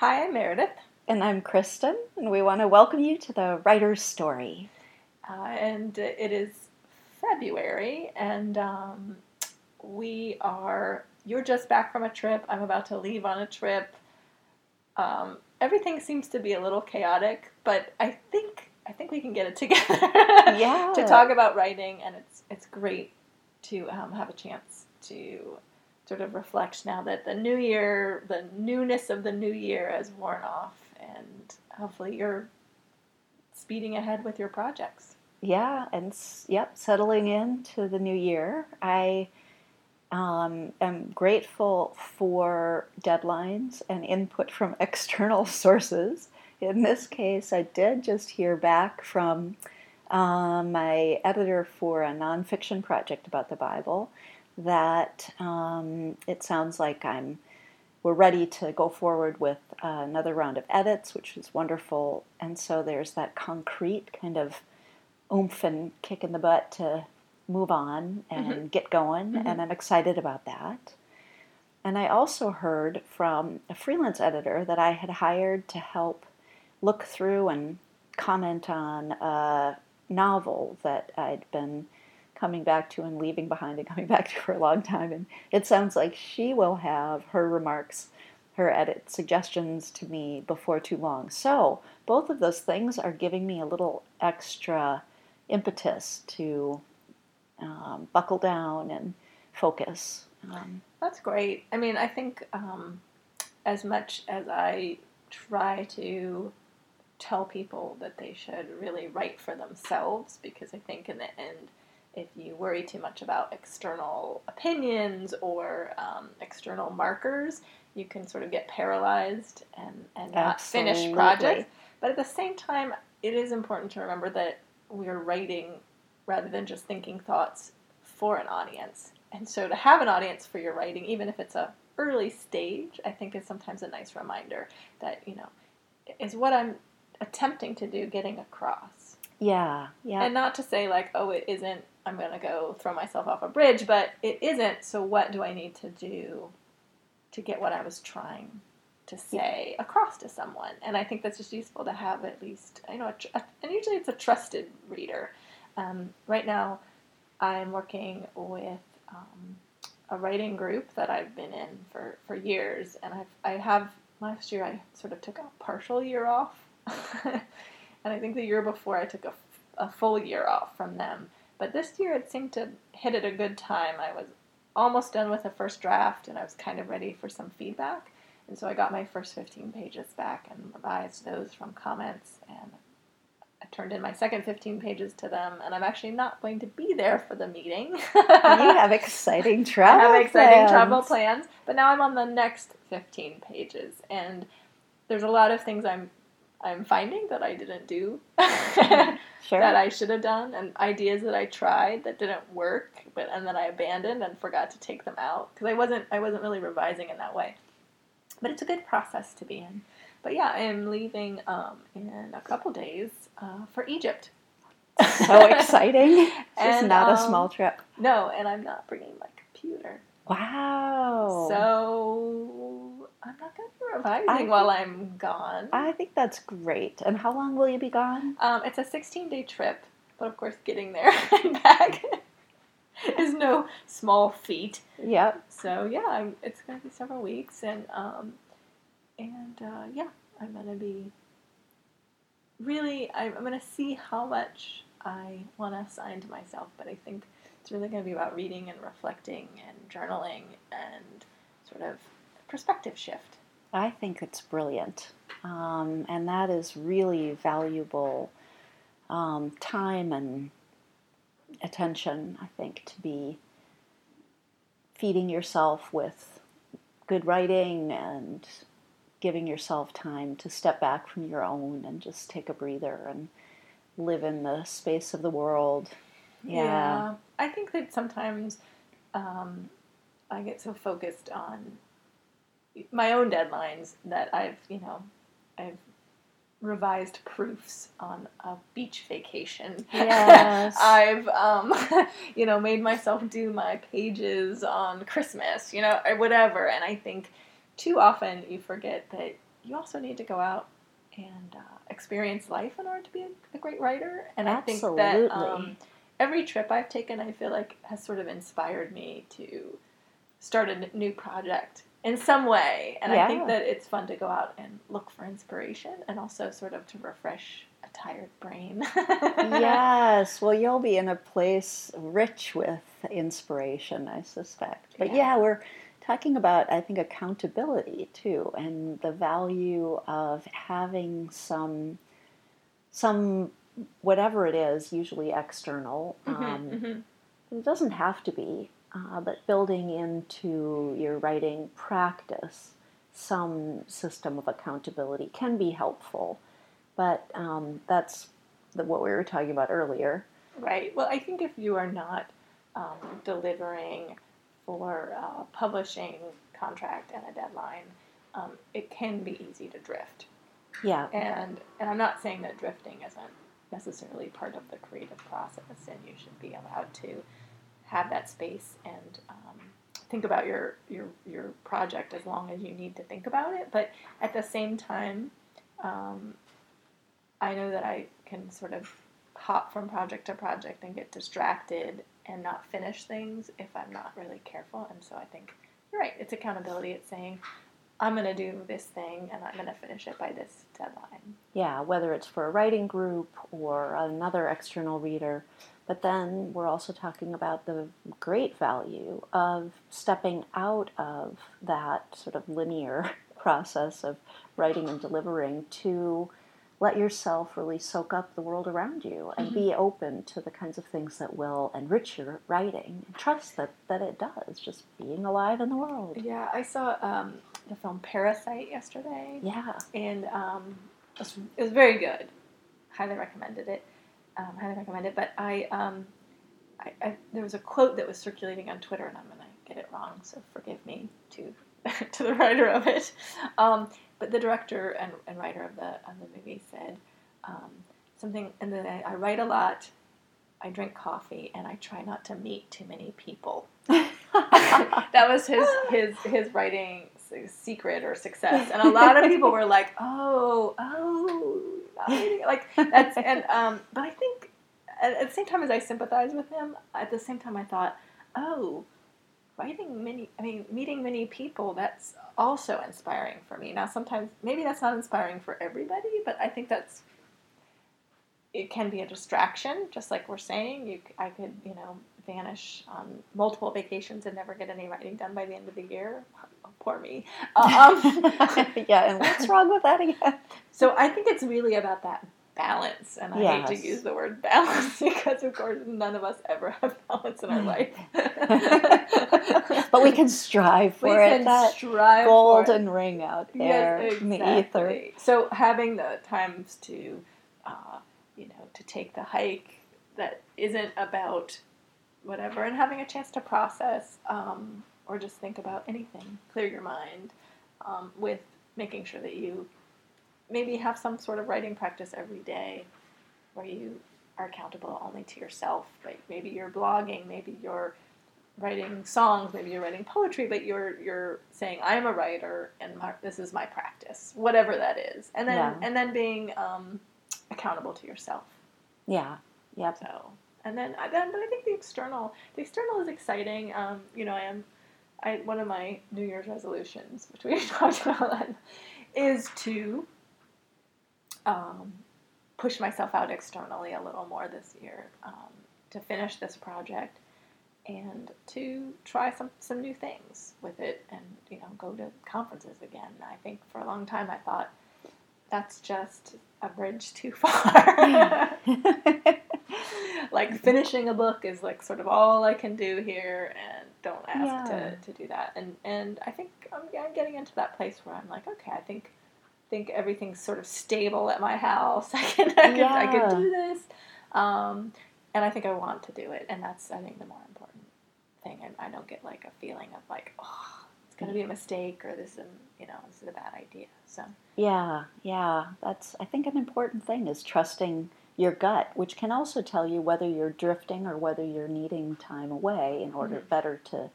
Hi, I'm Meredith. And I'm Kristin, and we want to welcome you to the Writer's Story. Uh, and it is February, and um, we are, you're just back from a trip. I'm about to leave on a trip. Um, everything seems to be a little chaotic, but I think I think we can get it together. Yeah. to talk about writing, and it's it's great to um, have a chance to sort of reflect now that the new year, the newness of the new year has worn off, and hopefully you're speeding ahead with your projects. Yeah, and yep, settling into the new year. I um, am grateful for deadlines and input from external sources. In this case, I did just hear back from um, my editor for a nonfiction project about the Bible that um, it sounds like I'm we're ready to go forward with uh, another round of edits, which is wonderful. And so there's that concrete kind of oomph and kick in the butt to move on and get going, Mhm. and I'm excited about that. And I also heard from a freelance editor that I had hired to help look through and comment on a novel that I'd been coming back to and leaving behind and coming back to for a long time. And it sounds like she will have her remarks, her edit suggestions to me before too long. So both of those things are giving me a little extra impetus to um, buckle down and focus. Um, That's great. I mean, I think um, as much as I try to tell people that they should really write for themselves, because I think in the end, if you worry too much about external opinions or um, external markers, you can sort of get paralyzed and, and not finish projects. But at the same time, it is important to remember that we're writing rather than just thinking thoughts for an audience. And so to have an audience for your writing, even if it's a early stage, I think is sometimes a nice reminder that, you know, is what I'm attempting to do getting across. yeah, yeah. And not to say like, oh, it isn't, I'm going to go throw myself off a bridge, but it isn't, so what do I need to do to get what I was trying to say across to someone? And I think that's just useful to have at least, you know, a tr- and usually it's a trusted reader. Um, right now, I'm working with um, a writing group that I've been in for, for years, and I've, I have last year I sort of took a partial year off, and I think the year before I took a, a full year off from them. But this year it seemed to hit at a good time. I was almost done with the first draft, and I was kind of ready for some feedback. And so I got my first 15 pages back and revised those from comments, and I turned in my second 15 pages to them. And I'm actually not going to be there for the meeting. you have exciting I travel. have exciting plans. travel plans, but now I'm on the next 15 pages, and there's a lot of things I'm I'm finding that I didn't do Sure. that I should have done, and ideas that I tried that didn't work, but and then I abandoned and forgot to take them out because I wasn't I wasn't really revising in that way. But it's a good process to be in. But yeah, I am leaving um, in a couple days uh, for Egypt. so exciting. It's not a um, small trip. No, and I'm not bringing my computer. Wow. So I'm not going to be revising I while I'm gone. I think that's great. And how long will you be gone? Um, it's a 16 day trip, but of course, getting there and back is no small feat. Yep. So yeah, I'm, it's going to be several weeks, and um, and uh, yeah, I'm going to be really. I'm, I'm going to see how much I want to assign to myself, but I think it's really going to be about reading and reflecting and journaling and sort of perspective shift. I think it's brilliant. Um, and that is really valuable um, time and attention, I think, to be feeding yourself with good writing and giving yourself time to step back from your own and just take a breather and live in the space of the world. Yeah. I think that sometimes um, I get so focused on my own deadlines that I've, you know, I've revised proofs on a beach vacation. Yes. I've, um, you know, made myself do my pages on Christmas, you know, or whatever. And I think too often you forget that you also need to go out and uh, experience life in order to be a, a great writer. And Absolutely. I think that um, every trip I've taken, I feel like has sort of inspired me to start a n- new project in some way. And I think that it's fun to go out and look for inspiration and also sort of to refresh a tired brain. yes, well, you'll be in a place rich with inspiration, I suspect. But Yeah. yeah, we're talking about, I think, accountability too, and the value of having some, some whatever it is, usually external. Mhm, Um, mhm. It doesn't have to be, uh, but building into your writing practice some system of accountability can be helpful. But um, that's the, what we were talking about earlier. Right. Well, I think if you are not um, delivering for a publishing contract and a deadline, um, it can be easy to drift. Yeah, And and I'm not saying that drifting isn't necessarily part of the creative process, and you should be allowed to have that space and um, think about your your your project as long as you need to think about it. But at the same time, um, I know that I can sort of hop from project to project and get distracted and not finish things if I'm not really careful. And so I think you're right. It's accountability. It's saying I'm going to do this thing and I'm going to finish it by this deadline. yeah, whether it's for a writing group or another external reader. But then we're also talking about the great value of stepping out of that sort of linear process of writing and delivering to let yourself really soak up the world around you and be open to the kinds of things that will enrich your writing and trust that, that it does, just being alive in the world. Yeah, I saw um, the film Parasite yesterday, Yeah. and um, it, was, it was very good. Highly recommended it. Um, highly recommend it. But I, um, I, I, there was a quote that was circulating on Twitter, and I'm gonna get it wrong, so forgive me to to the writer of it. Um, but the director and, and writer of the of the movie said um, something, and then I, I write a lot. I drink coffee, and I try not to meet too many people. that was his his his writing secret or success and a lot of people were like oh oh not reading it." like that's and um but i think at, at the same time as i sympathize with him at the same time i thought oh writing many i mean meeting many people that's also inspiring for me now sometimes maybe that's not inspiring for everybody but i think that's it can be a distraction just like we're saying you I could you know vanish on multiple vacations and never get any writing done by the end of the year oh, poor me um, yeah, and what's wrong with that again? so I think it's really about that balance, and I hate to use the word balance because, of course, none of us ever have balance in our life. but we can strive we for it. can That strive for it. golden ring out there Yes, in the ether. So having the times to, uh, you know, to take the hike that isn't about whatever, and having a chance to process um, or just think about anything, clear your mind, um, with making sure that you maybe have some sort of writing practice every day, where you are accountable only to yourself. Like maybe you're blogging, maybe you're writing songs, maybe you're writing poetry, but you're you're saying I'm a writer and my, this is my practice, whatever that is, and then Yeah. and then being um, accountable to yourself. Yeah. Yep. So and then I then but I think the external the external is exciting. Um, you know, I am I one of my New Year's resolutions, which we talked about, is to um, push myself out externally a little more this year um, to finish this project and to try some some new things with it and you know go to conferences again. I think for a long time I thought that's just a bridge too far. like finishing a book is like sort of all I can do here, and don't ask Yeah. to, to do that. And and I think I'm, I'm getting into that place where I'm like, okay, I think think everything's sort of stable at my house. I can I can, I can do this, um, and I think I want to do it, and that's I think the more important thing. And I don't get like a feeling of like, oh, going to be a mistake or this, and you know, this is a bad idea. So Yeah, yeah. That's I think an important thing is trusting your gut, which can also tell you whether you're drifting or whether you're needing time away in order Mhm. better to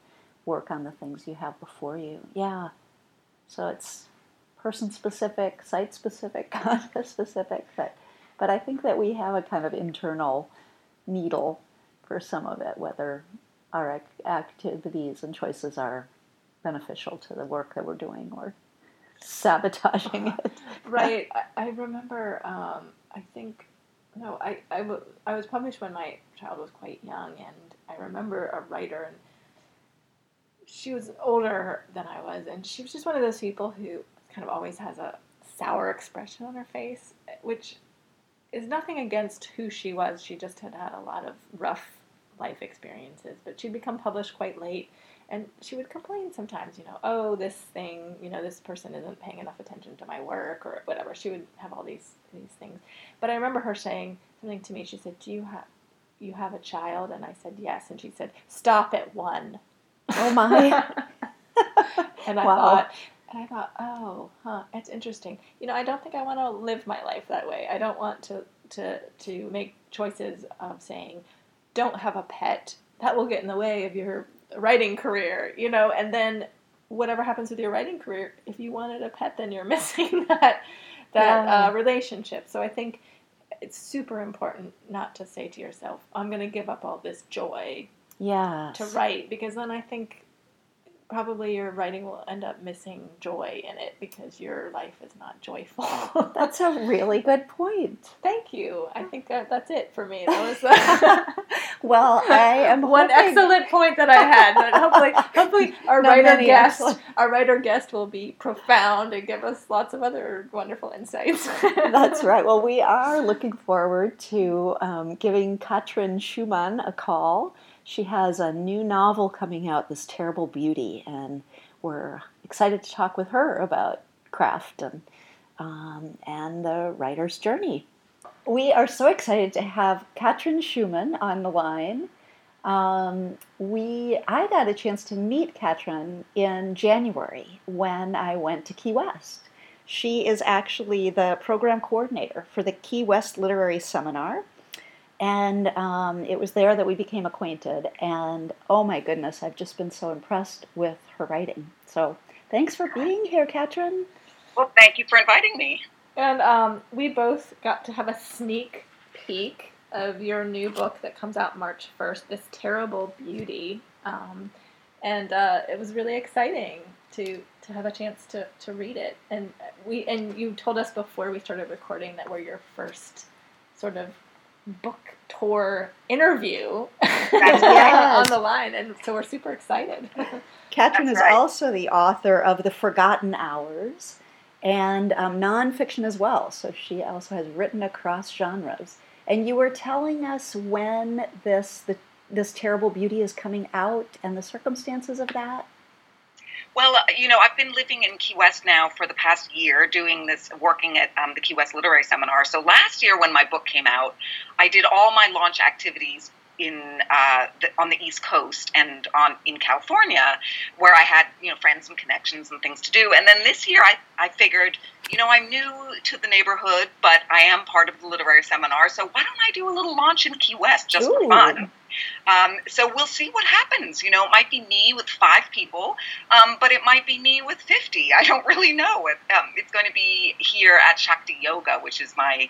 work on the things you have before you. Yeah. So it's person specific, site specific, context specific, but but I think that we have a kind of internal needle for some of it, whether our activities and choices are beneficial to the work that we're doing or sabotaging it. right. I, I remember, um, I think, no, I, I, w- I was published when my child was quite young, and I remember a writer, and she was older than I was, and she was just one of those people who kind of always has a sour expression on her face, which is nothing against who she was. She just had had a lot of rough life experiences, but she'd become published quite late. And she would complain sometimes, you know, oh, this thing, you know, this person isn't paying enough attention to my work or whatever. She would have all these these things. But I remember her saying something to me. She said, "Do you have you have a child?" And I said, "Yes." And she said, "Stop at one." Oh my. and I wow. thought, and I thought, oh, huh, it's interesting. You know, I don't think I want to live my life that way. I don't want to to to make choices of saying, don't have a pet. That will get in the way of your writing career. You know, and then whatever happens with your writing career, if you wanted a pet, then you're missing that that yeah. uh, relationship. So I think it's super important not to say to yourself, I'm going to give up all this joy yeah to write because then I think probably your writing will end up missing joy in it because your life is not joyful. that's a really good point. Thank you. I think that, that's it for me. That was uh, well, I am one hoping... excellent point that I had. But hopefully, hopefully our writer guest, excellent. our writer guest will be profound and give us lots of other wonderful insights. that's right. Well, we are looking forward to um, giving Katrin Schumann a call she has a new novel coming out, This Terrible Beauty, and we're excited to talk with her about craft and, um, and the writer's journey. We are so excited to have Katrin Schumann on the line. Um, we I got a chance to meet Katrin in January when I went to Key West. She is actually the program coordinator for the Key West Literary Seminar, and um, it was there that we became acquainted. And oh my goodness, I've just been so impressed with her writing. So thanks for being here, Katrin. Well, thank you for inviting me. And um, we both got to have a sneak peek of your new book that comes out March 1st, This Terrible Beauty. Um, and uh, it was really exciting to to have a chance to, to read it. And we and you told us before we started recording that we're your first sort of book tour interview on the line, and so we're super excited. Katrin is right. also the author of The Forgotten Hours and um, nonfiction as well. So she also has written across genres. And you were telling us when this the, this terrible beauty is coming out and the circumstances of that. Well, uh, you know, I've been living in Key West now for the past year, doing this, working at um, the Key West Literary Seminar. So last year, when my book came out, I did all my launch activities in uh, the, on the East Coast and on in California, where I had you know friends and connections and things to do. And then this year, I I figured, you know, I'm new to the neighborhood, but I am part of the literary seminar. So why don't I do a little launch in Key West just Ooh. for fun? Um, so we'll see what happens. You know, it might be me with five people, um, but it might be me with 50. I don't really know. It, um, it's going to be here at Shakti Yoga, which is my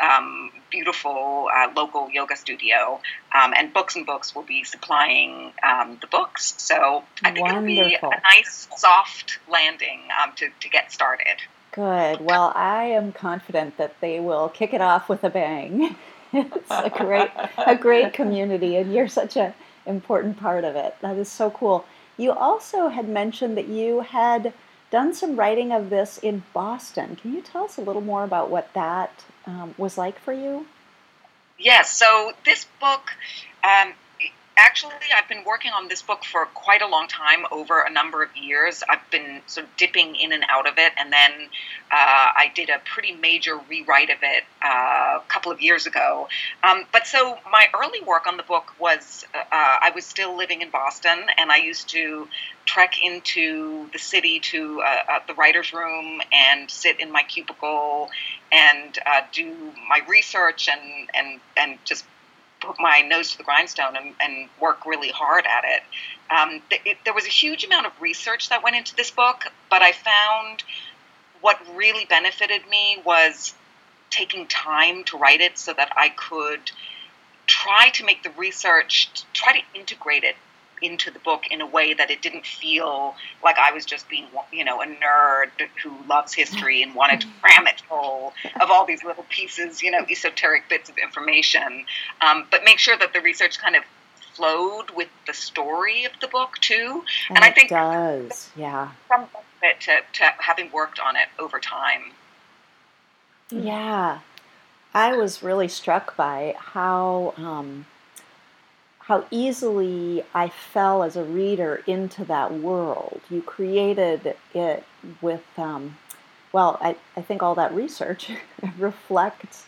um, beautiful uh, local yoga studio, um, and Books and Books will be supplying um, the books. So I think Wonderful. it'll be a nice, soft landing um, to, to get started. Good. Well, I am confident that they will kick it off with a bang. it's a great, a great community, and you're such an important part of it. That is so cool. You also had mentioned that you had done some writing of this in Boston. Can you tell us a little more about what that um, was like for you? Yes. So this book, um, actually, I've been working on this book for quite a long time, over a number of years. I've been sort of dipping in and out of it, and then uh, I did a pretty major rewrite of it uh, a couple of years ago. Um, but so my early work on the book was uh, I was still living in Boston, and I used to trek into the city to uh, uh, the writer's room and sit in my cubicle and uh, do my research and, and, and just put my nose to the grindstone and, and work really hard at it. Um, it. There was a huge amount of research that went into this book, but I found what really benefited me was taking time to write it so that I could try to make the research, try to integrate it into the book in a way that it didn't feel like I was just being, you know, a nerd who loves history and wanted to cram it full of all these little pieces, you know, esoteric bits of information. Um, but make sure that the research kind of flowed with the story of the book too. And, and I think does, yeah. Some benefit to, to having worked on it over time. Yeah, I was really struck by how um, how easily I fell as a reader into that world. You created it with, um, well, I, I think all that research reflects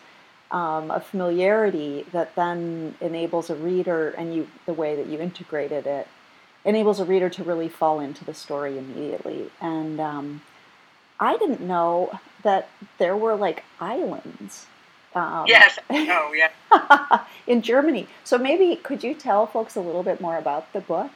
um, a familiarity that then enables a reader, and you the way that you integrated it enables a reader to really fall into the story immediately. And um, I didn't know that there were like islands. Um, yes. Oh, yeah. in Germany. So maybe could you tell folks a little bit more about the book?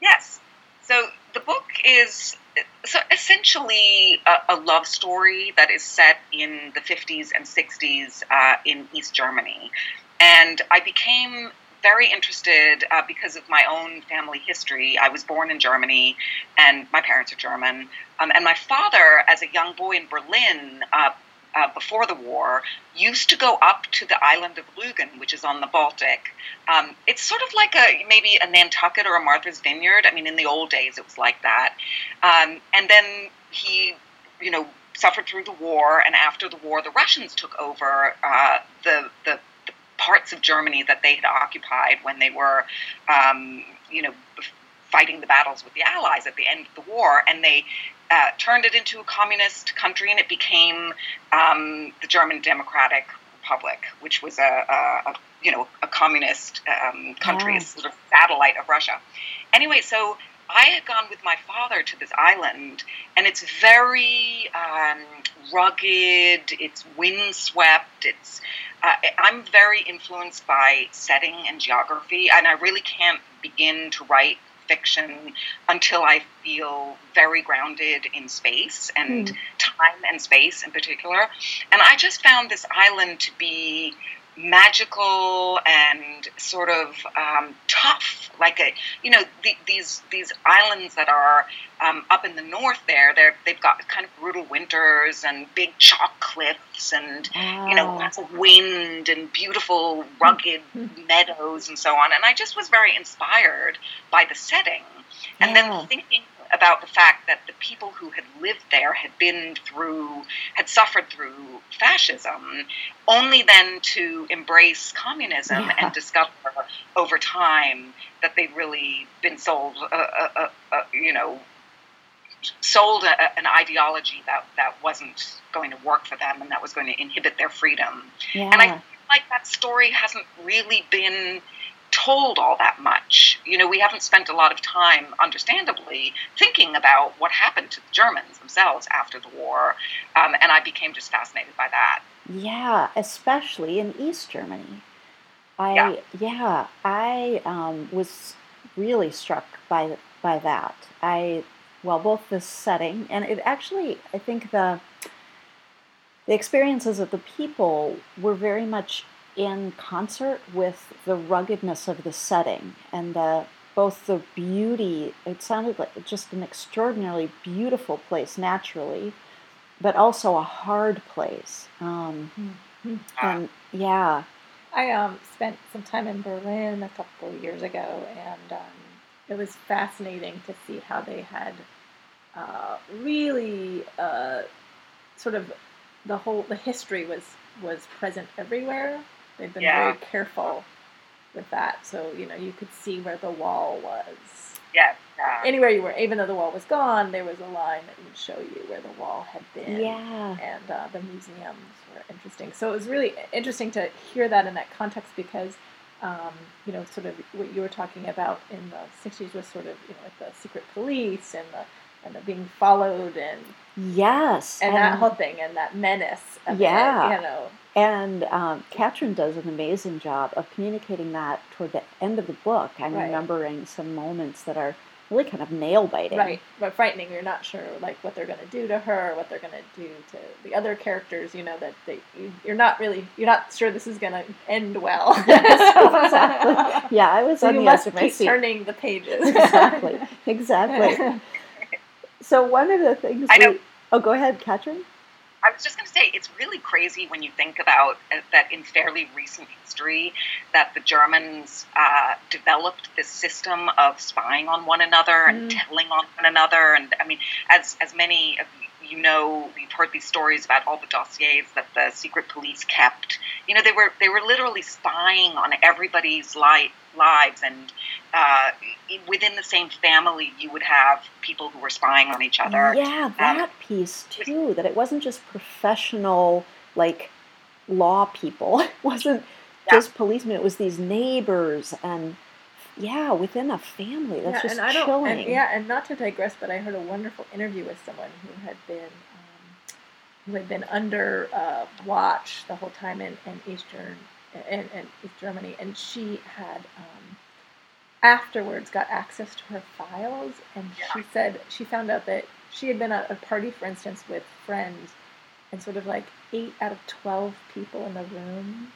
Yes. So the book is so essentially a, a love story that is set in the 50s and 60s uh, in East Germany. And I became very interested uh, because of my own family history. I was born in Germany, and my parents are German. Um, and my father, as a young boy in Berlin, uh, uh, before the war, used to go up to the island of Rügen, which is on the Baltic. Um, it's sort of like a maybe a Nantucket or a Martha's Vineyard. I mean, in the old days, it was like that. Um, and then he, you know, suffered through the war, and after the war, the Russians took over uh, the, the parts of Germany that they had occupied when they were, um, you know, fighting the battles with the Allies at the end of the war, and they uh, turned it into a communist country, and it became um, the German Democratic Republic, which was a, a, a you know a communist um, country, a sort of satellite of Russia. Anyway, so I had gone with my father to this island, and it's very um, rugged. It's windswept. It's uh, I'm very influenced by setting and geography, and I really can't begin to write fiction until I feel very grounded in space and mm. time and space in particular. And I just found this island to be magical and sort of um, tough, like a you know the, these these islands that are um, up in the north. There, they they've got kind of brutal winters and big chalk cliffs and wow. you know lots of wind and beautiful rugged mm-hmm. meadows and so on. And I just was very inspired by the setting. And yeah. then thinking about the fact that the people who had lived there had been through, had suffered through fascism, only then to embrace communism yeah. and discover over time that they'd really been sold, a, a, a, you know, sold an ideology that, that wasn't going to work for them and that was going to inhibit their freedom. Yeah. And I feel like that story hasn't really been told all that much. You know, we haven't spent a lot of time, understandably, thinking about what happened to the Germans themselves after the war, um, and I became just fascinated by that. Yeah, especially in East Germany. I yeah, yeah I um, was really struck by by that. I well, both the setting and it actually, I think the the experiences of the people were very much in concert with the ruggedness of the setting and the both the beauty it sounded like just an extraordinarily beautiful place naturally but also a hard place um, mm-hmm. and yeah i um, spent some time in berlin a couple of years ago and um, it was fascinating to see how they had uh, really uh, sort of the whole the history was was present everywhere They've been yeah. very careful with that. So, you know, you could see where the wall was. Yeah. yeah. Anywhere you were, even though the wall was gone, there was a line that would show you where the wall had been. Yeah. And uh, the museums were interesting. So it was really interesting to hear that in that context because, um, you know, sort of what you were talking about in the 60s was sort of, you know, like the secret police and the and the being followed and yes and, and that whole thing and that menace yeah it, you know and um, Katrin does an amazing job of communicating that toward the end of the book. I'm right. remembering some moments that are really kind of nail biting. Right, but frightening. You're not sure like what they're going to do to her, what they're going to do to the other characters. You know that they you, you're not really you're not sure this is going to end well. exactly. Yeah, I was so on you the must edge of my keep seat. turning the pages. exactly. Exactly. So one of the things I know- we- Oh, go ahead, Katrin. I was just going to say it's really crazy when you think about uh, that in fairly recent history that the Germans uh, developed this system of spying on one another and Mm. telling on one another. And I mean, as as many of you know, we've heard these stories about all the dossiers that the secret police kept. You know, they were they were literally spying on everybody's li- lives, and uh, within the same family, you would have people who were spying on each other. Yeah, that piece too. That it wasn't just professional, like law people. It wasn't Yeah. just policemen. It was these neighbors and yeah, within a family. That's yeah, just and I don't, chilling. and, yeah, and not to digress, but I heard a wonderful interview with someone who had been um, who had been under uh, watch the whole time in, in Eastern in, in East Germany, and she had um, afterwards got access to her files, and she said she found out that she had been at a party, for instance, with friends, and sort of like eight out of twelve people in the room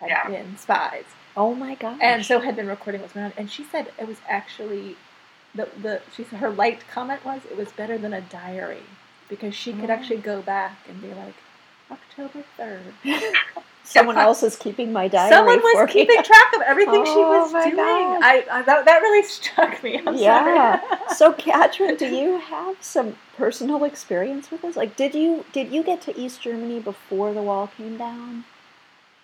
had Yeah. been spies Oh my gosh. and so had been recording what's going on. And she said it was actually the the she said her light comment was it was better than a diary because she could Oh. actually go back and be like October third. someone else is keeping my diary. Someone for was me. keeping track of everything she Oh was my doing. I, I that, that really struck me. I'm Yeah. sorry. so Katrin, do you have some personal experience with this? Like did you did you get to East Germany before the wall came down?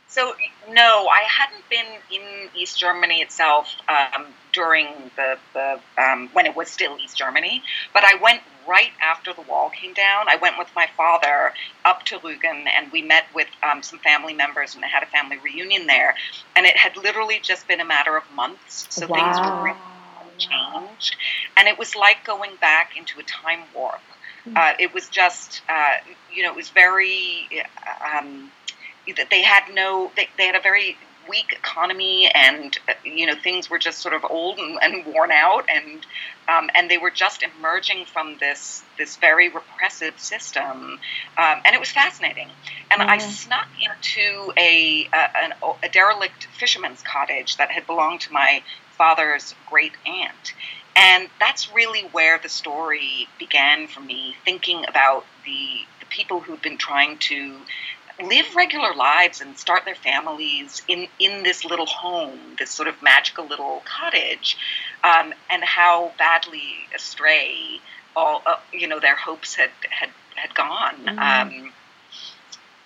So no, I hadn't been in East Germany itself um, during the, the um, when it was still East Germany, but I went right after the wall came down. I went with my father up to Rügen and we met with um, some family members, and they had a family reunion there. And it had literally just been a matter of months, so things were really changed, and it was like going back into a time warp. Mm. Uh, it was just, uh, you know, it was very. Um, that they had no they, they had a very weak economy and you know things were just sort of old and, and worn out and um, and they were just emerging from this this very repressive system. Um, and it was fascinating. And I snuck into a, a an, a derelict fisherman's cottage that had belonged to my father's great aunt. And that's really where the story began for me thinking about the the people who'd been trying to live regular lives and start their families in, in this little home, this sort of magical little cottage, um, and how badly astray all uh, you know their hopes had had had gone. Mhm. Um,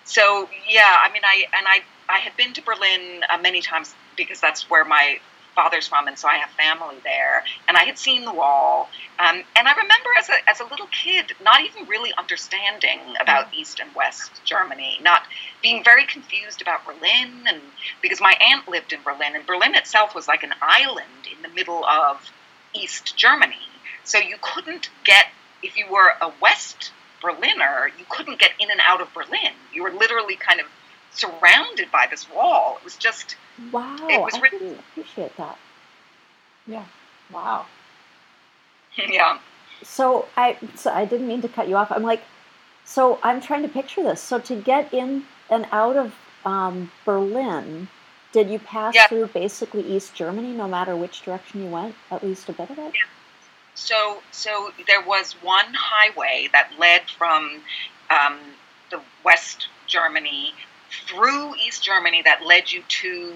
so yeah, I mean, I and I I had been to Berlin uh, many times because that's where my father's from, and so I have family there, and I had seen the wall, um, and I remember as a as a little kid not even really understanding about East and West Germany, not being very confused about Berlin, and because my aunt lived in Berlin, and Berlin itself was like an island in the middle of East Germany, so you couldn't get if you were a West Berliner, you couldn't get in and out of Berlin. You were literally kind of surrounded by this wall. It was just Wow, It was I written- didn't appreciate that. Yeah. Wow. yeah. So I so I didn't mean to cut you off. I'm like, so I'm trying to picture this. So to get in and out of um, Berlin, did you pass Yeah. through basically East Germany, no matter which direction you went? At least a bit of it. Yeah. So, so there was one highway that led from um, the West Germany through East Germany that led you to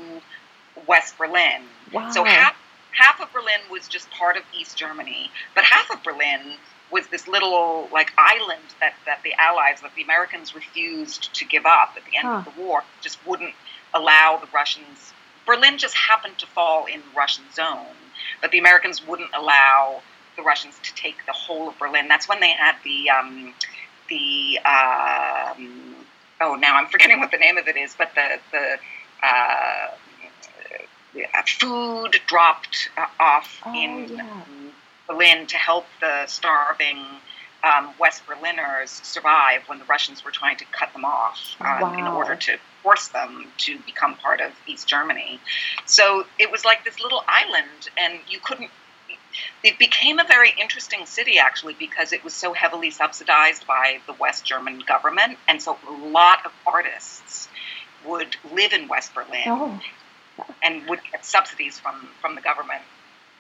West Berlin. Wow. So half half of Berlin was just part of East Germany, but half of Berlin was this little like island that, that the Allies, that the Americans refused to give up at the end of the war, just wouldn't allow the Russians. Berlin just happened to fall in Russian zone, but the Americans wouldn't allow the Russians to take the whole of Berlin. That's when they had the um, the um, oh now I'm forgetting what the name of it is, but the the uh, uh, food dropped uh, off Oh, in yeah. Berlin to help the starving um, West Berliners survive when the Russians were trying to cut them off um, in order to force them to become part of East Germany. So it was like this little island, and you couldn't it became a very interesting city actually because it was so heavily subsidized by the West German government, and so a lot of artists would live in West Berlin Oh, and would get subsidies from from the government.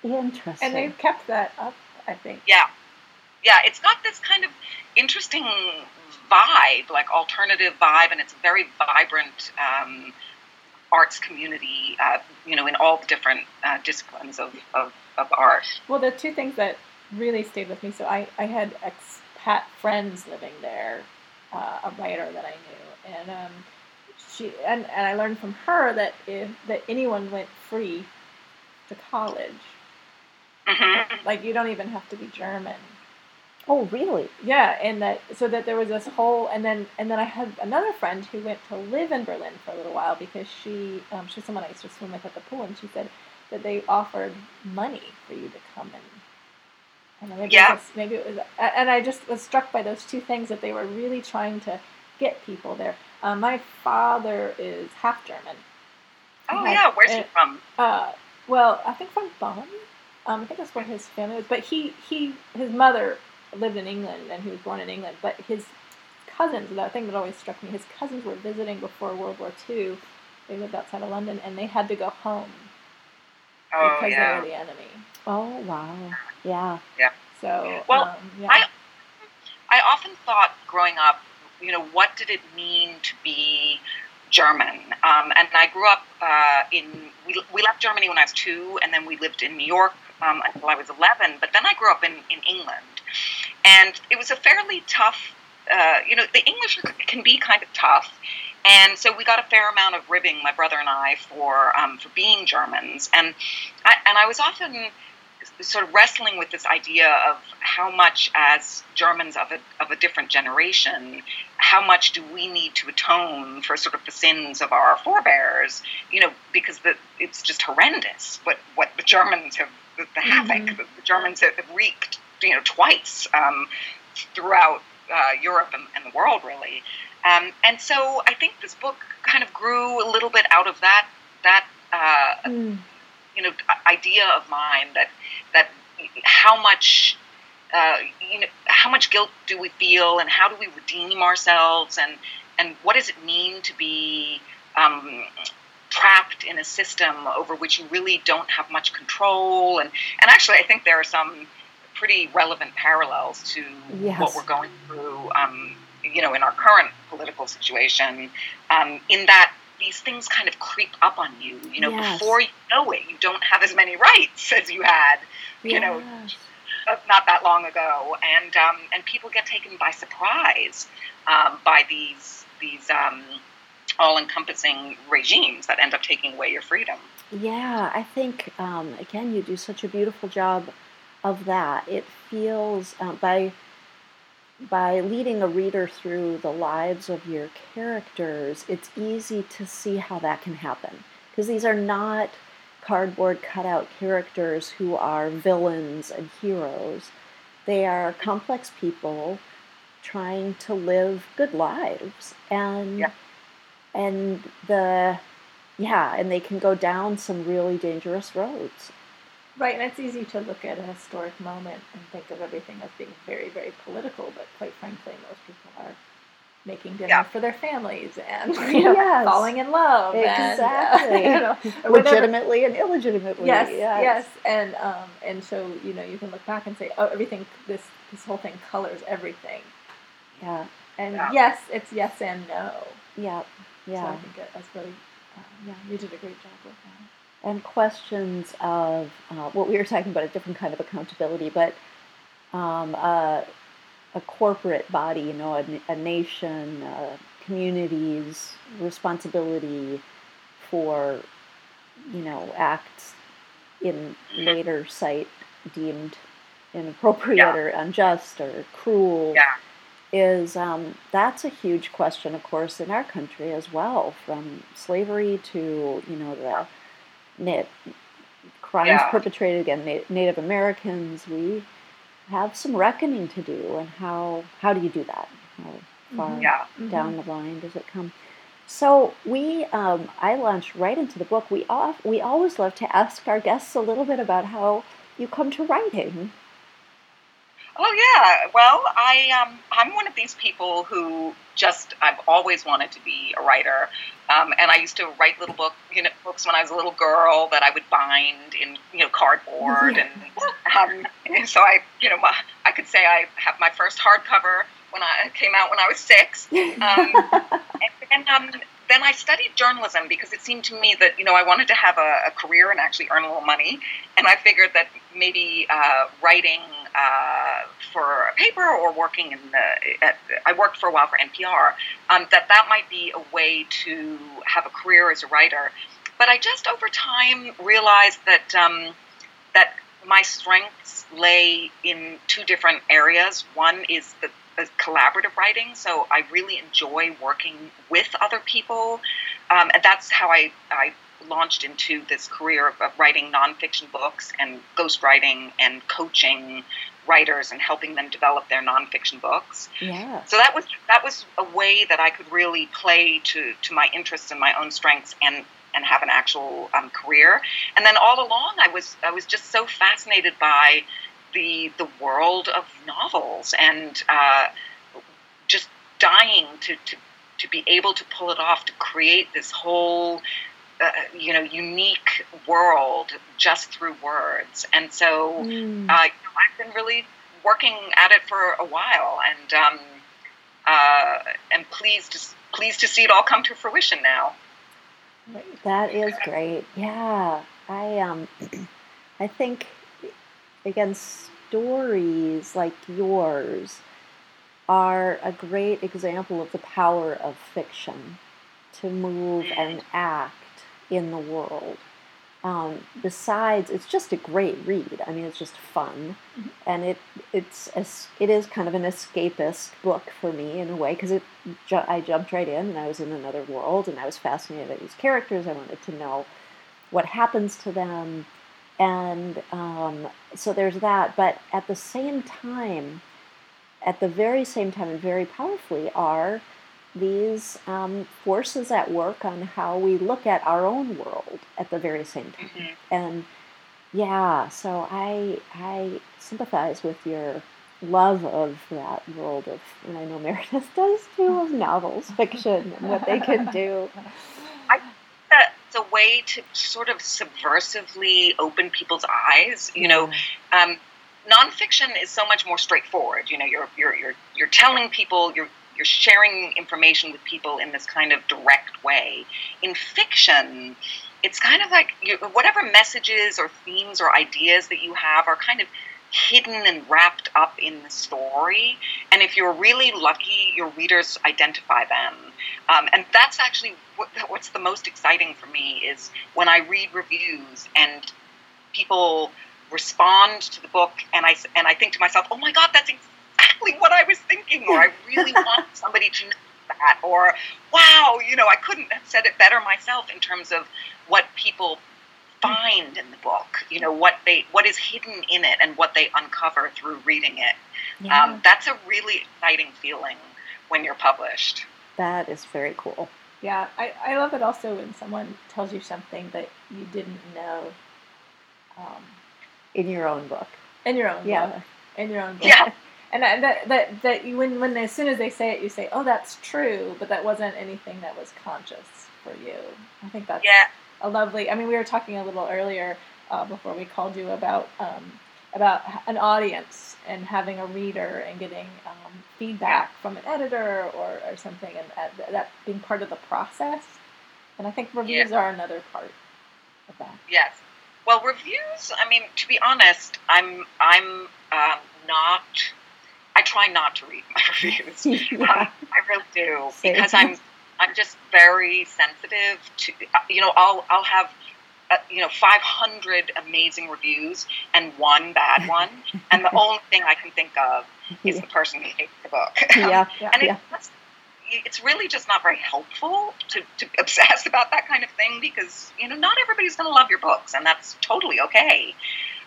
interesting. And they've kept that up, I think. Yeah, yeah, it's got this kind of interesting vibe, like alternative vibe, and it's a very vibrant um, arts community. Uh, you know, in all the different uh, disciplines of, of, of art. Well, the two things that really stayed with me. So I, I had expat friends living there, uh, a writer that I knew, and um, she and, and I learned from her that if that anyone went free to college, hmm like you don't even have to be German. oh, really? Yeah, and that so that there was this whole and then and then I had another friend who went to live in Berlin for a little while because she um, she's someone I used to swim with at the pool and she said that they offered money for you to come and and maybe Yeah. it was, maybe it was and I just was struck by those two things that they were really trying to get people there. Um, my father is half German. Oh yeah, where's he uh, from? uh, well, I think from Bonn. Um, I think that's where his family was. But he, he, his mother lived in England, and he was born in England. But his cousins, the thing that always struck me, his cousins were visiting before World War II. They lived outside of London, and they had to go home Oh because they yeah. were the enemy. Oh, wow. Yeah. Yeah. So, Well, um, yeah. I I often thought growing up, you know, what did it mean to be German? Um, and I grew up uh, in, we, we left Germany when I was two, and then we lived in New York um, until I was 11. But then I grew up in, in England. And it was a fairly tough, uh, you know, the English can be kind of tough. And so we got a fair amount of ribbing, my brother and I, for um, for being Germans. And I, and I was often sort of wrestling with this idea of how much, as Germans of a of a different generation, how much do we need to atone for sort of the sins of our forebears? You know, because the, it's just horrendous what what the Germans have the, the havoc Mhm. that the Germans have wreaked, you know, twice um, throughout uh, Europe and, and the world, really. Um, and so I think this book kind of grew a little bit out of that that uh, Mm. you know idea of mine that that how much uh, you know how much guilt do we feel and how do we redeem ourselves and and what does it mean to be um, trapped in a system over which you really don't have much control and and actually I think there are some pretty relevant parallels to Yes. what we're going through um, you know in our current political situation um, in that these things kind of creep up on you you know Yes. before you know it you don't have as many rights as you had you know Yes. uh, not that long ago, and um, and people get taken by surprise um, by these these um, all-encompassing regimes that end up taking away your freedom. Yeah, I think um, again you do such a beautiful job of that. It feels uh, by by leading a reader through the lives of your characters, it's easy to see how that can happen because these are not cardboard cutout characters who are villains and heroes. They are complex people trying to live good lives and Yeah. and the yeah, and they can go down some really dangerous roads. Right, and it's easy to look at a historic moment and think of everything as being very, very political, but quite frankly, most people are making dinner Yeah. for their families and you know, Yes. falling in love. Exactly. And, uh, you know, Legitimately and illegitimately. Yes, yes, and um, and so you know you can look back and say, oh, everything this this whole thing colors everything, Yeah, and Yeah. yes, it's yes and no. yeah, So I think that- that's really, uh, yeah, you did a great job with that. And questions of uh, what we were talking about a different kind of accountability, but um, uh, a corporate body, you know, a, a nation, uh, communities' responsibility for, you know, acts in later sight deemed inappropriate Yeah. or unjust or cruel. Yeah. Is um, that's a huge question, of course, in our country as well, from slavery to you know the na- crimes Yeah. perpetrated against Na- Native Americans. We have some reckoning to do, and how how do you do that? How far Mhm. Yeah. down the line does it come? So we, um, I launched right into the book. We off, we always love to ask our guests a little bit about how you come to writing? Oh yeah. Well, I um, I'm one of these people who just I've always wanted to be a writer, um, and I used to write little book you know books when I was a little girl that I would bind in you know cardboard, and, um, and so I you know I could say I have my first hardcover when I came out when I was six, um, and um, then I studied journalism because it seemed to me that you know I wanted to have a, a career and actually earn a little money, and I figured that maybe uh, writing uh, for a paper or working in the at, I worked for a while for NPR um, that that might be a way to have a career as a writer, but I just over time realized that um, that my strengths lay in two different areas. One is the the collaborative writing, so I really enjoy working with other people, um, and that's how I, I launched into this career of, of writing nonfiction books and ghostwriting and coaching writers and helping them develop their nonfiction books. yeah. So that was that was a way that I could really play to to my interests and my own strengths and and have an actual um, career. And then all along, I was I was just so fascinated by the the world of novels and uh, just dying to, to to be able to pull it off to create this whole uh, you know unique world just through words. And so Mm. uh, you know, I've been really working at it for a while, and um, uh, am pleased to pleased to see it all come to fruition now. That is great. Yeah, I um, I think again stories like yours are a great example of the power of fiction to move and act in the world. Um, besides, it's just a great read. I mean, it's just fun, Mhm. and it it's it is kind of an escapist book for me in a way because it ju- I jumped right in and I was in another world and I was fascinated by these characters. I wanted to know what happens to them, and um, so there's that. But at the same time, at the very same time, and very powerfully, are these um, forces at work on how we look at our own world at the very same time. Mhm. And yeah, so I I sympathize with your love of that world of, and I know Meredith does too, of novels, fiction, and what they can do. I think that It's a way to sort of subversively open people's eyes. You know, um, nonfiction is so much more straightforward. You know, you're you're you're you're telling people you're you're sharing information with people in this kind of direct way. In fiction, it's kind of like you, whatever messages or themes or ideas that you have are kind of hidden and wrapped up in the story. And if you're really lucky, your readers identify them. Um, and that's actually what, what's the most exciting for me is when I read reviews and people respond to the book, and I and I think to myself, "Oh my God, that's exactly what I was thinking," or "I really want somebody to know that," or "Wow, you know, I couldn't have said it better myself." In terms of what people find in the book, you know, what they what is hidden in it, and what they uncover through reading it. Yeah, Um, that's a really exciting feeling when you're published. that is very cool. Yeah, I, I love it also when someone tells you something that you didn't know um, In your own book. in your own Yeah. book. In your own book. Yeah. And that, that, that, you, when, when as soon as they say it, you say, oh, that's true, but that wasn't anything that was conscious for you. I think that's Yeah, a lovely. I mean, we were talking a little earlier uh, before we called you about um, about an audience and having a reader and getting um, feedback from an editor or, or something, and uh, that being part of the process. And I think reviews are another part of that. Yes. Well, reviews. I mean, to be honest, I'm I'm um, not. I try not to read my reviews. Um, yeah. I really do Same. because I'm I'm just very sensitive to. You know, I'll I'll have. Uh, you know, 500 amazing reviews and one bad one, and the only thing I can think of is the person who hates the book. yeah. Yeah. and Yeah. it's, it's really just not very helpful to, to obsess about that kind of thing because you know not everybody's going to love your books and that's totally okay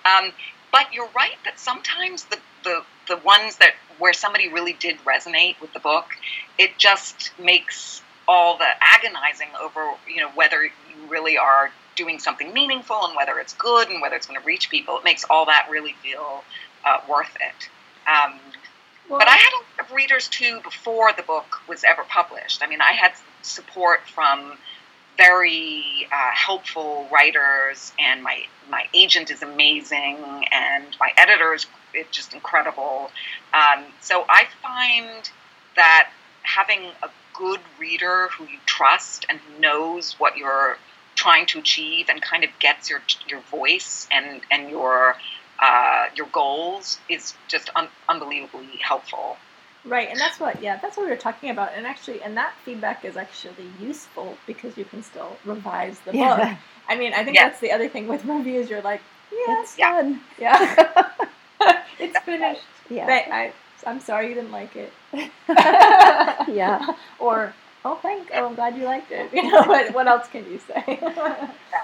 um, but you're right that sometimes the, the the ones that where somebody really did resonate with the book it just makes all the agonizing over you know whether you really are doing something meaningful and whether it's good and whether it's going to reach people. It makes all that really feel uh, worth it. Um, well, but I had a lot of readers too before the book was ever published. I mean, I had support from very uh, helpful writers, and my my agent is amazing, and my editor is just incredible. Um, so I find that having a good reader who you trust and who knows what you're trying to achieve and kind of gets your your voice and and your uh, your goals is just un- unbelievably helpful. Right, and that's what yeah, that's what we were talking about. And actually, and that feedback is actually useful because you can still revise the yeah. book. I mean, I think yeah. that's the other thing with reviews. You're like, yeah, it's yeah. done. Yeah, it's finished. Yeah, but I, I'm sorry you didn't like it. yeah, or oh, thank, oh, I'm glad you liked it. You know, what, what else can you say?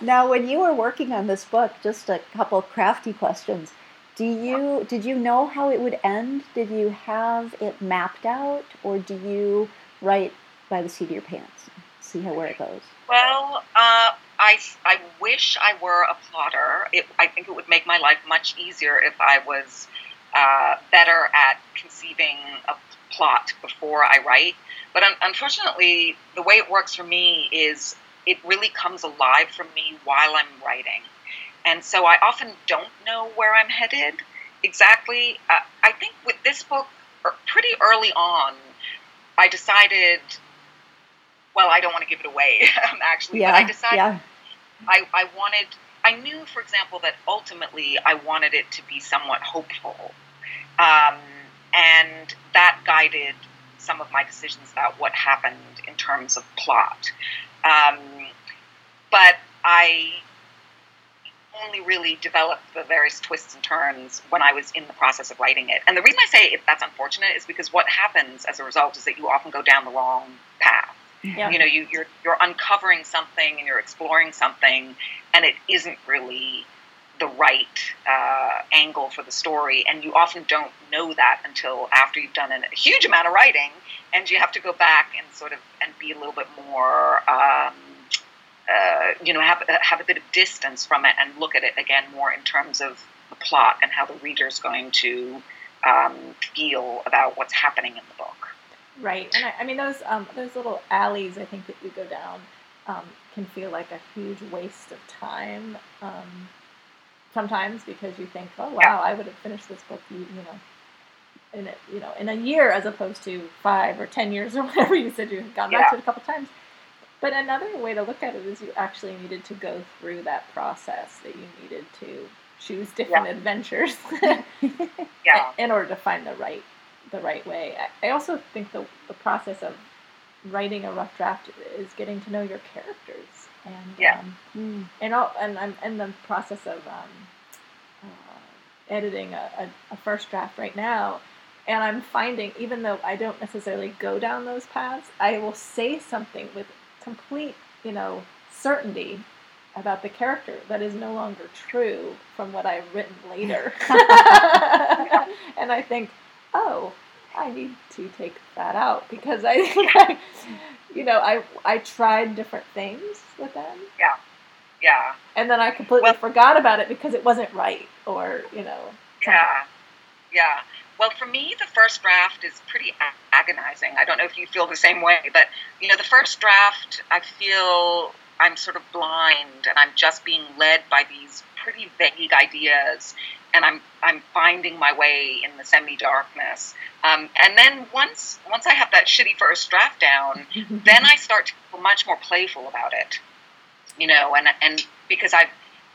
now, when you were working on this book, just a couple crafty questions. Do you did you know how it would end? Did you have it mapped out, or do you write by the seat of your pants, see how where it goes? Well, uh, I I wish I were a plotter. It, I think it would make my life much easier if I was uh, better at conceiving a plot before I write. But un- unfortunately, the way it works for me is it really comes alive for me while I'm writing. And so I often don't know where I'm headed exactly. Uh, I think with this book, er, pretty early on, I decided, well, I don't want to give it away, actually, yeah, but I decided yeah. I, I wanted, I knew, for example, that ultimately I wanted it to be somewhat hopeful. Um, and that guided some of my decisions about what happened in terms of plot. Um, but I only really developed the various twists and turns when I was in the process of writing it. And the reason I say it, that's unfortunate is because what happens as a result is that you often go down the wrong path. Yeah. You know, you, you're you're uncovering something and you're exploring something, and it isn't really the right uh, angle for the story, and you often don't know that until after you've done a huge amount of writing, and you have to go back and sort of and be a little bit more. Um, uh, you know, have have a bit of distance from it and look at it again more in terms of the plot and how the reader's going to um, feel about what's happening in the book. Right, and I, I mean those um, those little alleys I think that you go down um, can feel like a huge waste of time um, sometimes because you think, oh wow. I would have finished this book, you, you know, in a, you know in a year as opposed to five or ten years or whatever you said you had gone yeah. back to it a couple times. But another way to look at it is you actually needed to go through that process, that you needed to choose different yeah. adventures yeah. in order to find the right the right way. I also think the, the process of writing a rough draft is getting to know your characters and yeah. um, and all, and I'm in the process of um, uh, editing a, a, a, first draft right now, and I'm finding even though I don't necessarily go down those paths, I will say something with complete, you know, certainty about the character that is no longer true from what I've written later. and I think, oh, I need to take that out because I think I, you know, I I tried different things with them. Yeah. Yeah. And then I completely well, forgot about it because it wasn't right or, you know. Yeah. Yeah. Well, for me, the first draft is pretty agonizing. I don't know if you feel the same way, but you know, the first draft, I feel I'm sort of blind and I'm just being led by these pretty vague ideas, and I'm I'm finding my way in the semi darkness. Um, and then once once I have that shitty first draft down, then I start to feel much more playful about it. You know, and and because I've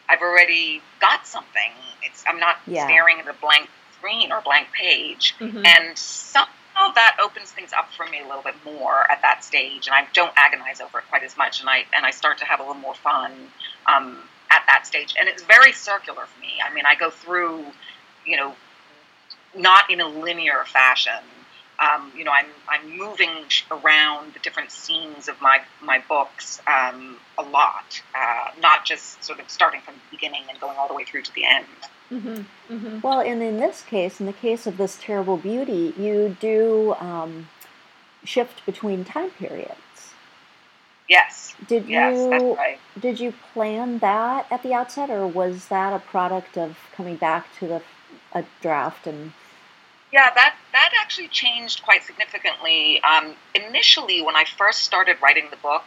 I've already got something. It's I'm not yeah. staring at a blank screen or blank page. Mm-hmm. And somehow that opens things up for me a little bit more at that stage, and I don't agonize over it quite as much, and I and I start to have a little more fun um, at that stage. And it's very circular for me. I mean, I go through, you know, not in a linear fashion. Um, you know, I'm I'm moving around the different scenes of my my books um, a lot, uh, not just sort of starting from the beginning and going all the way through to the end. Mm-hmm, mm-hmm. Well, and in this case, in the case of this terrible beauty, you do um, shift between time periods. Yes. Did yes, you that's right. did you plan that at the outset, or was that a product of coming back to the a draft and? Yeah, that that actually changed quite significantly. Um, initially, when I first started writing the book,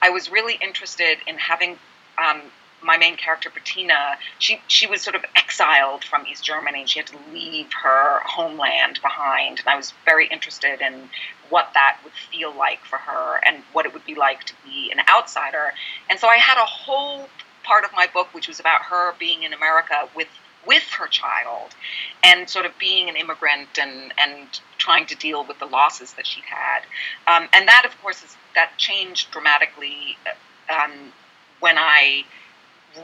I was really interested in having um, my main character Bettina, she she was sort of exiled from East Germany. She had to leave her homeland behind, and I was very interested in what that would feel like for her and what it would be like to be an outsider. And so I had a whole part of my book which was about her being in America with with her child and sort of being an immigrant and and trying to deal with the losses that she'd had. Um, and that, of course, is that changed dramatically um, when I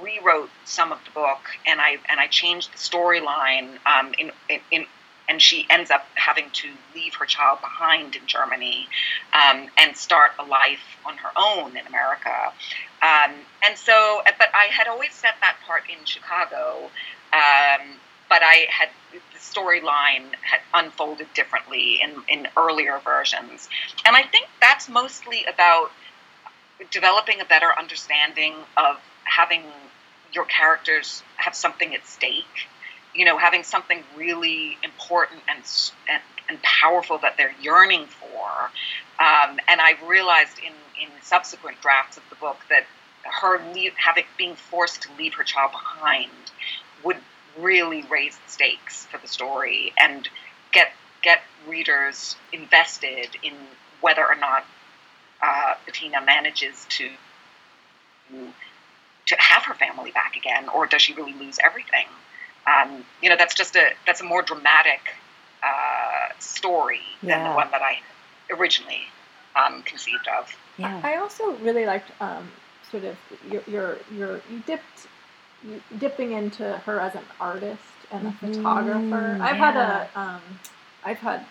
rewrote some of the book and I and I changed the storyline um, in, in, in and she ends up having to leave her child behind in Germany um, and start a life on her own in America. Um, and so, but I had always set that part in Chicago, um, but I had the storyline had unfolded differently in, in earlier versions. And I think that's mostly about developing a better understanding of having your characters have something at stake you know having something really important and and, and powerful that they're yearning for. Um, and i realized in in subsequent drafts of the book that her leave, having being forced to leave her child behind would really raise the stakes for the story and get get readers invested in whether or not uh, Bettina manages to to have her family back again, or does she really lose everything? Um, you know, that's just a that's a more dramatic uh, story yeah. than the one that I originally um, conceived of. Yeah. I also really liked um, sort of your your your you dipped you, dipping into her as an artist and a mm-hmm. photographer. I've yeah. had a um, I've had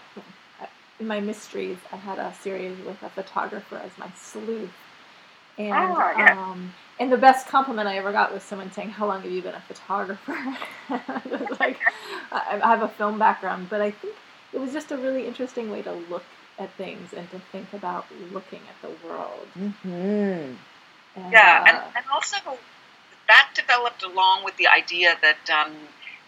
in my mysteries I had a series with a photographer as my sleuth and oh, yeah. um, and the best compliment I ever got was someone saying, "How long have you been a photographer?" like, I have a film background, but I think it was just a really interesting way to look at things and to think about looking at the world. Mm-hmm. And, yeah, uh, and, and also that developed along with the idea that um,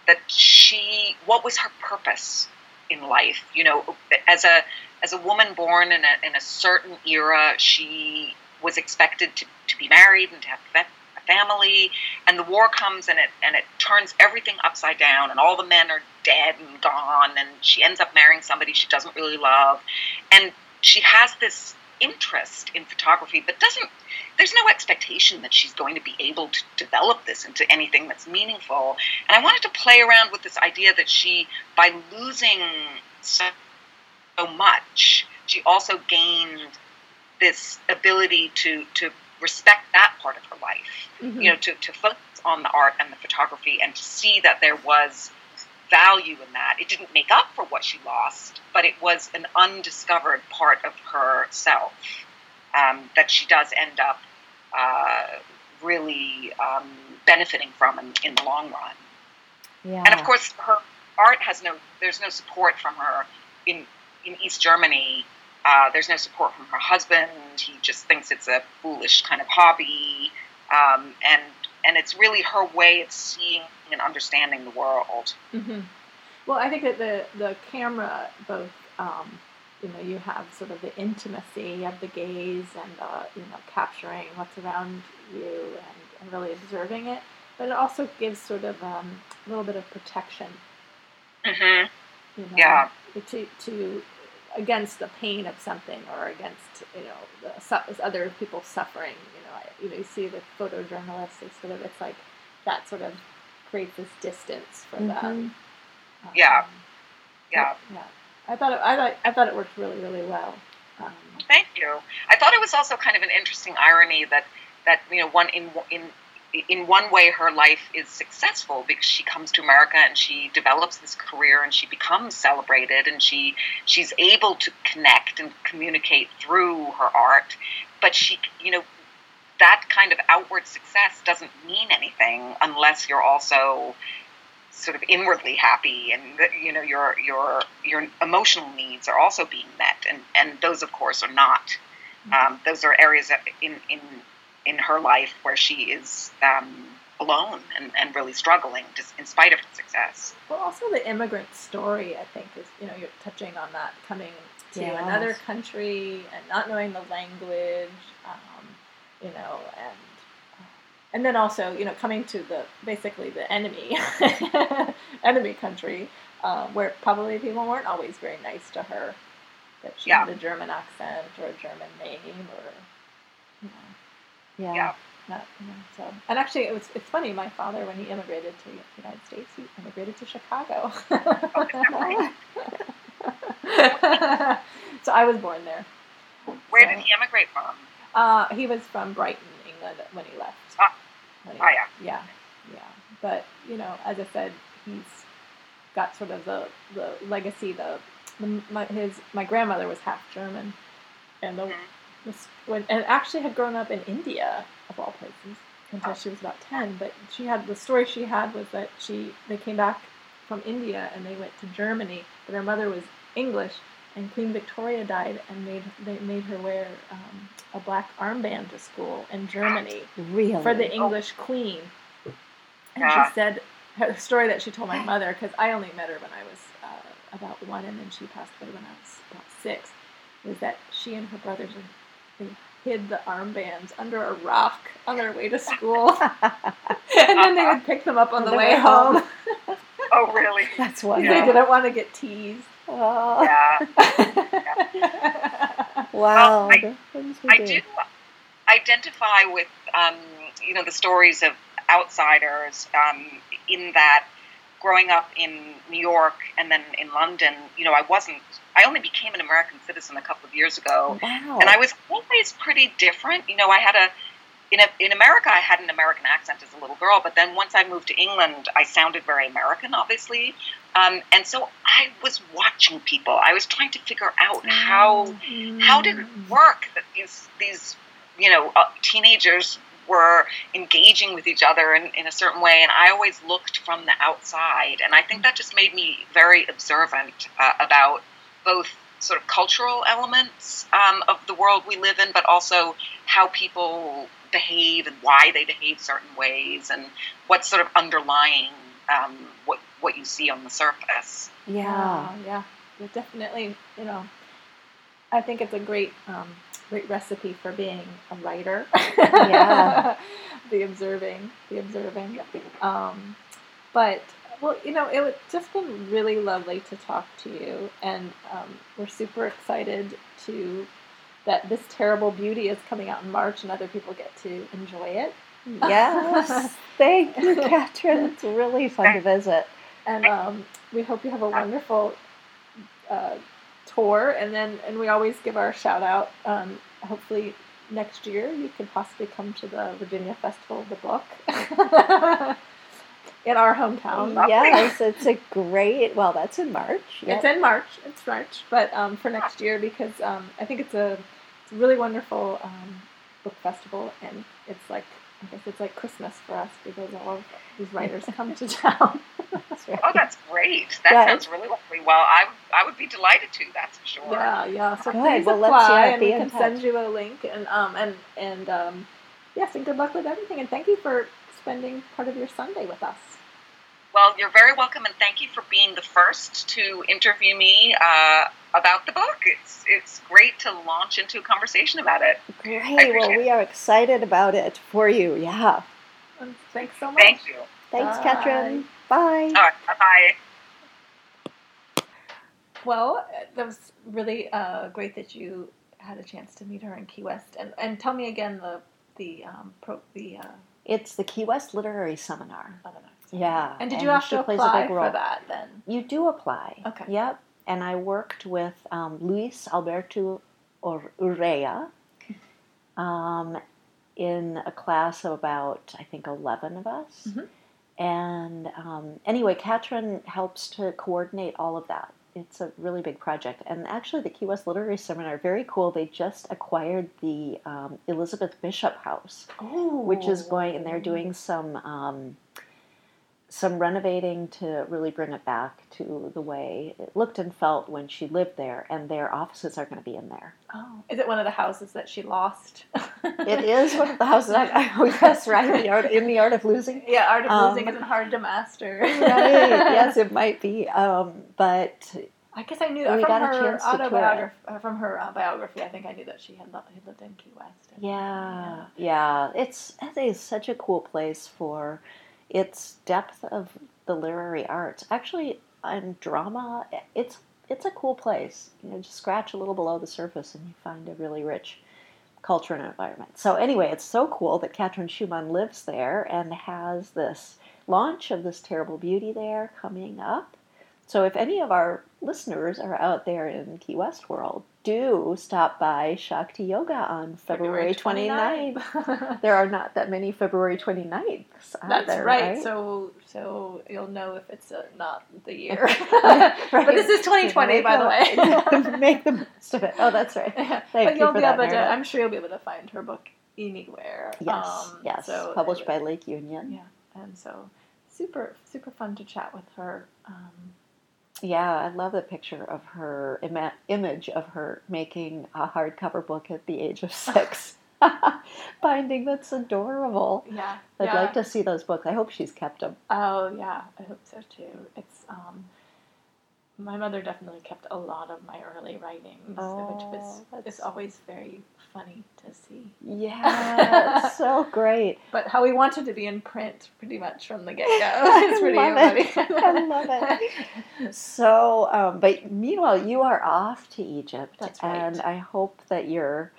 that she, what was her purpose in life? You know, as a as a woman born in a in a certain era, she was expected to, to be married and to have a family. And the war comes and it and it turns everything upside down and all the men are dead and gone and she ends up marrying somebody she doesn't really love. And she has this interest in photography but doesn't there's no expectation that she's going to be able to develop this into anything that's meaningful. And i wanted to play around with this idea that she by losing so, so much she also gained this ability to to respect that part of her life. Mm-hmm. You know, to, to focus on the art and the photography and to see that there was value in that. It didn't make up for what she lost, but it was an undiscovered part of herself um, that she does end up uh, really um, benefiting from in, in, the long run. Yeah. And of course, her art has no, there's no support from her in, in East Germany uh, there's no support from her husband. He just thinks it's a foolish kind of hobby, um, and and it's really her way of seeing and understanding the world. Mm-hmm. Well, I think that the the camera both. Um, you know, you have sort of the intimacy of the gaze and uh, you know capturing what's around you and, and, really observing it, but it also gives sort of um, a little bit of protection. Mm-hmm. You know, yeah. To to against the pain of something or against you know the other people suffering. You know, I, you know, you see the photojournalists. It's sort of it's like that sort of creates this distance for mm-hmm. them. Um, yeah, yeah, yeah. I thought it, I thought I thought it worked really really well. Um, Thank you. I thought it was also kind of an interesting irony that that you know one in in in one way her life is successful because she comes to America and she develops this career and she becomes celebrated and she she's able to connect and communicate through her art. But she you know that kind of outward success doesn't mean anything unless you're also sort of inwardly happy and you know your your your emotional needs are also being met. And and those of course are not Um, those are areas that in in in her life where she is um, alone and, and really struggling, just in spite of her success. Well, also the immigrant story, I think, is you know you're touching on that coming to Yes. another country and not knowing the language, um, you know, and and then also you know coming to the basically the enemy enemy country uh, where probably people weren't always very nice to her, that she Yeah. had a German accent or a German name or you know. Yeah. Yeah. Not, you know, so and actually it was it's funny my father when he immigrated to the United States he immigrated to Chicago so I was born there Where So- did he immigrate from? uh, he was from Brighton England when he left Ah. When he- Ah, yeah. yeah yeah but you know as I said he's got sort of the the legacy the, the my his my grandmother was half German and the Mhm. Was when and actually had grown up in India of all places until Oh. she was about ten. But she had the story she had was that she they came back from India and they went to Germany, but her mother was English, and Queen Victoria died and made they made her wear um, a black armband to school in Germany Really? for the English Queen. And Yeah. she said her story that she told my mother because I only met her when I was uh, about one, and then she passed away when I was about six. Was that she and her brothers they hid the armbands under a rock on their way to school, and then they would pick them up on the way home. Oh, really? That's why they didn't want to get teased. Oh, Yeah. wow. I- the things we I do identify with, um, you know, the stories of outsiders um, in that growing up in New York and then in London, you know, I wasn't, I only became an American citizen a couple of years ago. Wow. And I was always pretty different. You know, I had a, in, a, in America, I had an American accent as a little girl, but then once I moved to England, I sounded very American, obviously. Um, and so I was watching people. I was trying to figure out how how did it work that these these you know uh, teenagers were engaging with each other in, in a certain way and i always looked from the outside and i think that just made me very observant uh, about both sort of cultural elements um, of the world we live in but also how people behave and why they behave certain ways and what's sort of underlying um, what what you see on the surface Yeah. Yeah, yeah, You're definitely. You know, I think it's a great, um, great recipe for being a writer. Yeah. the observing, the observing. Um, but well, you know, it was just been really lovely to talk to you, and um, we're super excited to that this terrible beauty is coming out in March, and other people get to enjoy it. Yes. Thank you, Katrin. It's really fun to visit. and um, we hope you have a wonderful uh, tour. And then, and we always give our shout out. Um, hopefully, next year you could possibly come to the Virginia Festival of the Book in our hometown. Yes, it's a great. Well, that's in March. It's in March. It's March, but um, for next year because um, I think it's a, it's a really wonderful um, book festival, and it's like I guess it's like Christmas for us because all of these writers come to town. That's right. Oh, that's great. That Yeah. sounds really lovely. Well, I, I would be delighted to, that's for sure. Yeah, yeah. So Good. please Well, apply, let's, yeah, and we can send you a link, and um, and and um, yes, and good luck with everything, and thank you for spending part of your Sunday with us. Well, you're very welcome, and thank you for being the first to interview me uh, about the book. It's it's great to launch into a conversation about it. Great. Well, we are excited about it for you. Yeah. Thanks so much. Thank you. Thanks, Bye. Katrin. Bye. All right, bye bye. Well, that was really uh, great that you had a chance to meet her in Key West, and and tell me again the the um, pro, the uh, It's the Key West Literary Seminar. seminar. Yeah. And did you have she to plays a apply for that then? You do apply. Okay. Yep. And I worked with um, Luis Alberto Urrea um, in a class of about, I think, 11 of us. Mhm. And um, anyway, Katrin helps to coordinate all of that. It's a really big project. And actually, the Key West Literary Seminar, very cool. They just acquired the um, Elizabeth Bishop House Oh, which is going and they're doing some um, some renovating to really bring it back to the way it looked and felt when she lived there, and their offices are going to be in there. Oh, is it one of the houses that she lost? It is one of the houses. I, I, oh, yes, right. The art in the art of losing. Yeah, art of Um, losing isn't hard to master. Right. Yes, it might be. Um, but I guess I knew We from got a her chance to tour it. autobiography. Uh, from her uh, biography, I think I knew that she had, li- had lived in Key West. Yeah, yeah. It's it is such a cool place for its depth of the literary arts. Actually, and drama, it's it's a cool place. You know, just scratch a little below the surface, and you find a really rich culture and environment. So anyway, it's so cool that Katrin Schumann lives there and has this launch of this terrible beauty there coming up. So if any of our listeners are out there in Key West world, do stop by Shakti Yoga on February 29th. 29th. There are not that many February 29th. Are That's there, right. So so you'll know if it's uh, not the year. Right. But this is 2020, by the the- way. Make the most of it. Oh, that's right. Thank but you you'll for be that, able to. I'm sure you'll be able to find her book anywhere. Yes, Um, yes. So Published by Lake Union. Yeah, and so super super fun to chat with her. Um, Yeah, I love the picture of her ima- image of her making a hardcover book at the age of six. Binding that's adorable. yeah, I'd yeah. like to see those books. I hope she's kept them. Oh yeah, I hope so too. It's um, my mother definitely kept a lot of my early writings, which was Oh, is always very funny to see. Yeah, it's so great. But how we wanted to be in print pretty much from the get go. It's pretty love funny. it. I love it. So, um, but meanwhile, you are off to Egypt, That's right. and I hope that your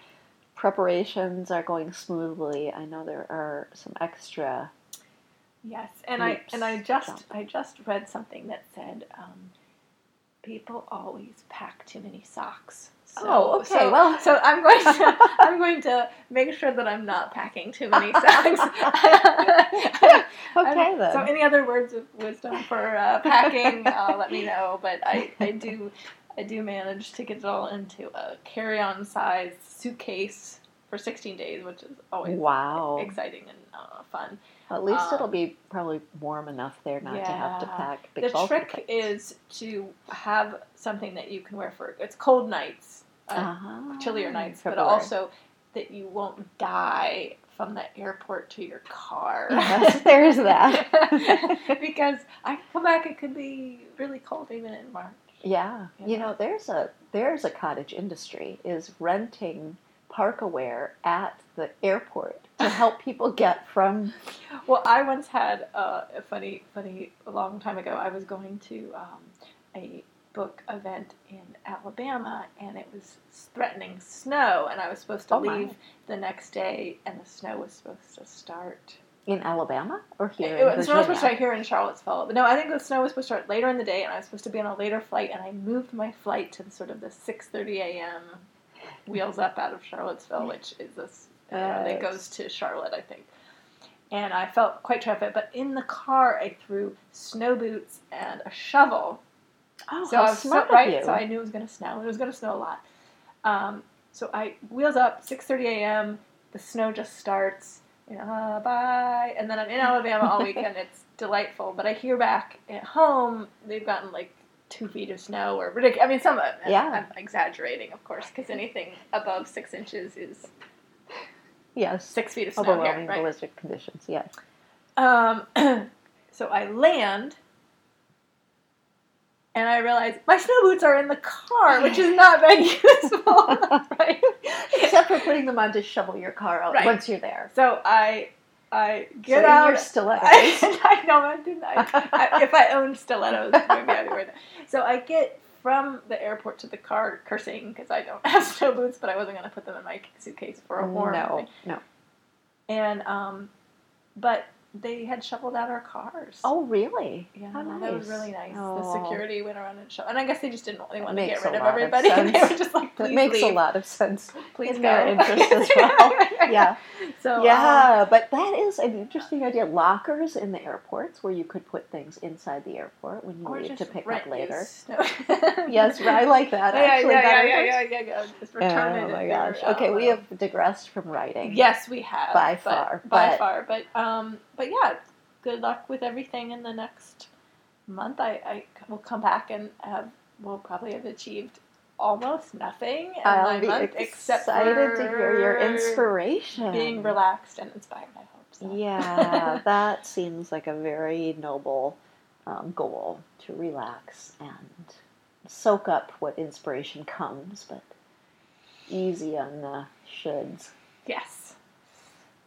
preparations are going smoothly. I know there are some extra. Yes, and I and I just I just read something that said um, people always pack too many socks. So, Oh, okay, So, well- so I'm going to I'm going to make sure that I'm not packing too many socks. Okay, then. So, any other words of wisdom for uh, packing? uh, let me know. But I, I do I do manage to get it all into a carry-on size suitcase for 16 days, which is always wow. exciting and uh, fun. At least Um, it'll be probably warm enough there not to have to pack The trick things. is to have something that you can wear for it's cold nights, uh, Uh-huh. chillier nights, but also that you won't die from the airport to your car. Yes, there's that. because I come back, it could be really cold even in March. Yeah, you Yeah. know, there's a there's a cottage industry is renting parkaware at the airport to help people get from. Well, I once had uh, a funny, funny, a long time ago. I was going to um, a book event in Alabama, and it was threatening snow, and I was supposed to Oh, my. leave the next day, and the snow was supposed to start. In Alabama or here It, in snow was supposed to start here in Charlottesville, but no, I think the snow was supposed to start later in the day, and I was supposed to be on a later flight, and I moved my flight to the, sort of the six thirty a.m. wheels up out of Charlottesville, which is this that Yes. goes to Charlotte, I think. And I felt quite trapped, but in the car I threw snow boots and a shovel. Oh, so how I was smart so, right, of you! so I knew it was going to snow. It was going to snow a lot. Um, so I wheels up, six thirty a.m. The snow just starts. You know, uh, bye, and then I'm in Alabama all weekend. It's delightful. But I hear back at home they've gotten like two feet of snow or ridiculous. I mean, some of it. Yeah. I'm exaggerating, of course, because anything above six inches is yes, six feet of snow here, overwhelming right? ballistic conditions. Yes. Um, so I land, and I realize my snow boots are in the car, which is not very useful, right? Except for putting them on to shovel your car out Right. once you're there. So I, I get so out. your stilettos. I, I know I didn't. I, I, if I owned stilettos, maybe I'd wear them. So I get from the airport to the car, cursing because I don't have snow boots, but I wasn't going to put them in my suitcase for a warm. no, thing. no. And um, but they had shoveled out our cars. Oh, really? Yeah, How that was really nice. The Oh. security went around and shoveled, and I guess they just didn't. They wanted to get rid of of everybody. and they were just like, That please makes leave. a lot of sense. Please in go. their interest as well. Yeah. So um, Yeah, but that is an interesting idea. Lockers in the airports where you could put things inside the airport when you leave to pick up later. snow. Yes, I like that. Yeah, Actually, yeah, yeah, yeah, yeah, yeah, yeah. Just return it. Oh my gosh. uh, Okay, we have digressed from writing. Yes, we have By far, by far. But um, but yeah, good luck with everything in the next month. I, I will come back and have, will probably have achieved almost nothing in I'll my be month except excited to hear your inspiration. being relaxed and inspired. I hope so. Yeah, that seems like a very noble um, goal to relax and soak up what inspiration comes, but easy on the shoulds. Yes.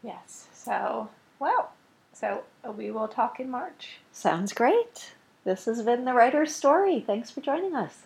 Yes. So, well, so uh, we will talk in March. Sounds great. This has been the writer's story. Thanks for joining us.